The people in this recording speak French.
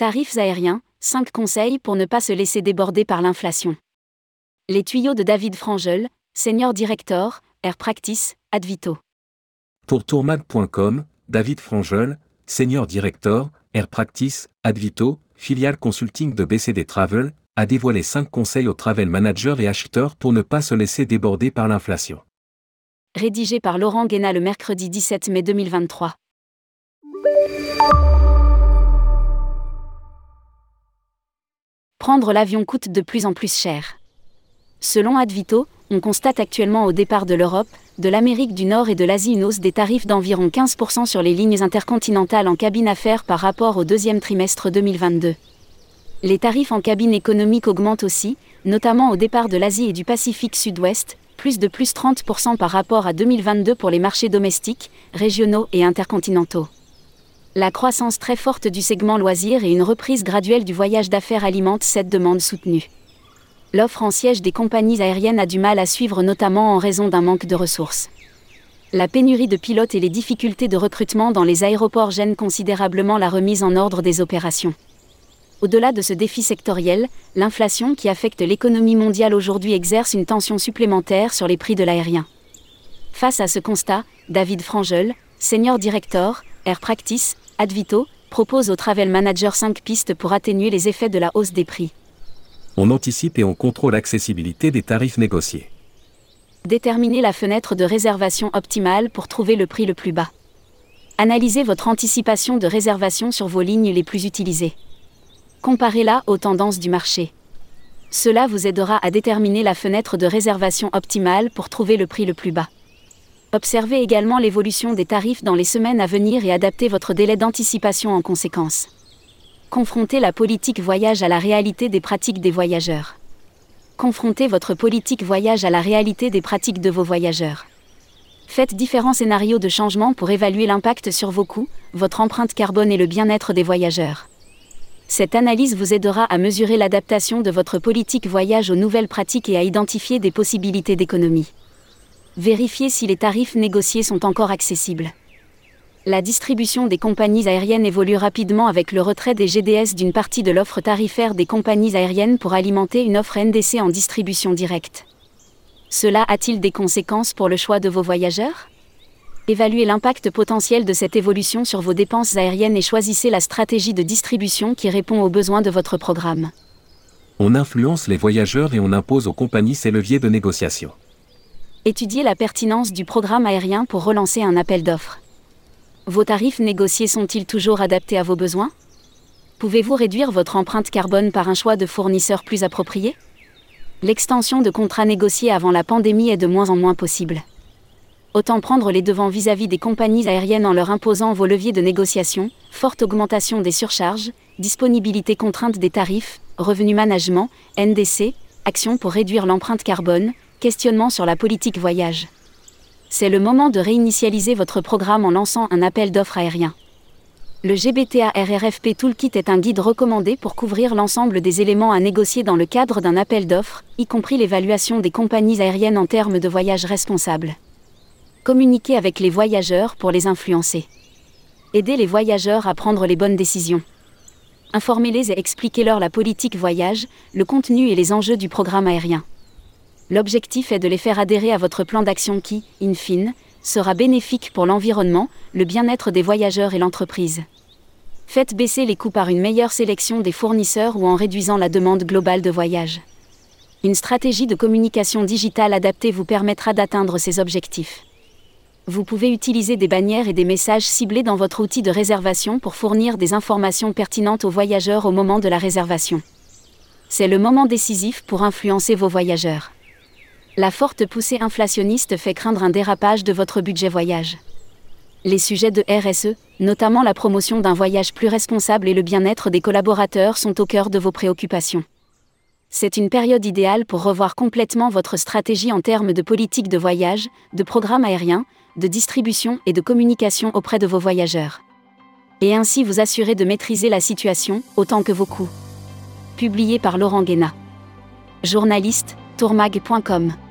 Tarifs aériens, 5 conseils pour ne pas se laisser déborder par l'inflation. Les tuyaux de David Frangel, Senior Director, Air Practice, Advito. Pour tourmag.com, David Frangel, Senior Director, Air Practice, Advito, filiale consulting de BCD Travel, a dévoilé 5 conseils aux travel managers et acheteurs pour ne pas se laisser déborder par l'inflation. Rédigé par Laurent Guéna le mercredi 17 mai 2023. Prendre l'avion coûte de plus en plus cher. Selon Advito, on constate actuellement au départ de l'Europe, de l'Amérique du Nord et de l'Asie une hausse des tarifs d'environ 15% sur les lignes intercontinentales en cabine affaires par rapport au deuxième trimestre 2022. Les tarifs en cabine économique augmentent aussi, notamment au départ de l'Asie et du Pacifique Sud-Ouest, plus de plus 30% par rapport à 2022 pour les marchés domestiques, régionaux et intercontinentaux. La croissance très forte du segment loisirs et une reprise graduelle du voyage d'affaires alimentent cette demande soutenue l'offre en siège des compagnies aériennes a du mal à suivre notamment en raison d'un manque de ressources. La pénurie de pilotes et les difficultés de recrutement dans les aéroports gênent considérablement la remise en ordre des opérations. Au-delà de ce défi sectoriel, l'inflation qui affecte l'économie mondiale aujourd'hui exerce une tension supplémentaire sur les prix de l'aérien. Face à ce constat, David Frangel, senior director, Air Practice, Advito, propose au Travel Manager 5 pistes pour atténuer les effets de la hausse des prix on anticipe et on contrôle l'accessibilité des tarifs négociés. Déterminez la fenêtre de réservation optimale pour trouver le prix le plus bas. Analysez votre anticipation de réservation sur vos lignes les plus utilisées. Comparez-la aux tendances du marché. Cela vous aidera à déterminer la fenêtre de réservation optimale pour trouver le prix le plus bas. Observez également l'évolution des tarifs dans les semaines à venir et adaptez votre délai d'anticipation en conséquence confrontez la politique voyage à la réalité des pratiques des voyageurs. Confrontez votre politique voyage à la réalité des pratiques de vos voyageurs. Faites différents scénarios de changement pour évaluer l'impact sur vos coûts, votre empreinte carbone et le bien-être des voyageurs. Cette analyse vous aidera à mesurer l'adaptation de votre politique voyage aux nouvelles pratiques et à identifier des possibilités d'économie. Vérifiez si les tarifs négociés sont encore accessibles la distribution des compagnies aériennes évolue rapidement avec le retrait des GDS d'une partie de l'offre tarifaire des compagnies aériennes pour alimenter une offre NDC en distribution directe. Cela a-t-il des conséquences pour le choix de vos voyageurs? Évaluez l'impact potentiel de cette évolution sur vos dépenses aériennes et choisissez la stratégie de distribution qui répond aux besoins de votre programme. On influence les voyageurs et on impose aux compagnies ces leviers de négociation. Étudiez la pertinence du programme aérien pour relancer un appel d'offres. Vos tarifs négociés sont-ils toujours adaptés à vos besoins? Pouvez-vous réduire votre empreinte carbone par un choix de fournisseur plus approprié? L'extension de contrats négociés avant la pandémie est de moins en moins possible. Autant prendre les devants vis-à-vis des compagnies aériennes en leur imposant vos leviers de négociation, forte augmentation des surcharges, disponibilité contrainte des tarifs, revenu management, NDC, action pour réduire l'empreinte carbone, questionnement sur la politique voyage c'est le moment de réinitialiser votre programme en lançant un appel d'offres aérien. Le GBTA RRFP Toolkit est un guide recommandé pour couvrir l'ensemble des éléments à négocier dans le cadre d'un appel d'offres, y compris l'évaluation des compagnies aériennes en termes de voyage responsable. Communiquez avec les voyageurs pour les influencer. Aidez les voyageurs à prendre les bonnes décisions. Informez-les et expliquez-leur la politique voyage, le contenu et les enjeux du programme aérien l'objectif est de les faire adhérer à votre plan d'action qui, in fine, sera bénéfique pour l'environnement, le bien-être des voyageurs et l'entreprise. Faites baisser les coûts par une meilleure sélection des fournisseurs ou en réduisant la demande globale de voyage. Une stratégie de communication digitale adaptée vous permettra d'atteindre ces objectifs. Vous pouvez utiliser des bannières et des messages ciblés dans votre outil de réservation pour fournir des informations pertinentes aux voyageurs au moment de la réservation. C'est le moment décisif pour influencer vos voyageurs la forte poussée inflationniste fait craindre un dérapage de votre budget voyage. Les sujets de RSE, notamment la promotion d'un voyage plus responsable et le bien-être des collaborateurs sont au cœur de vos préoccupations. C'est une période idéale pour revoir complètement votre stratégie en termes de politique de voyage, de programme aérien, de distribution et de communication auprès de vos voyageurs. Et ainsi vous assurer de maîtriser la situation, autant que vos coûts. Publié par Laurent Guéna. Journaliste, tourmag.com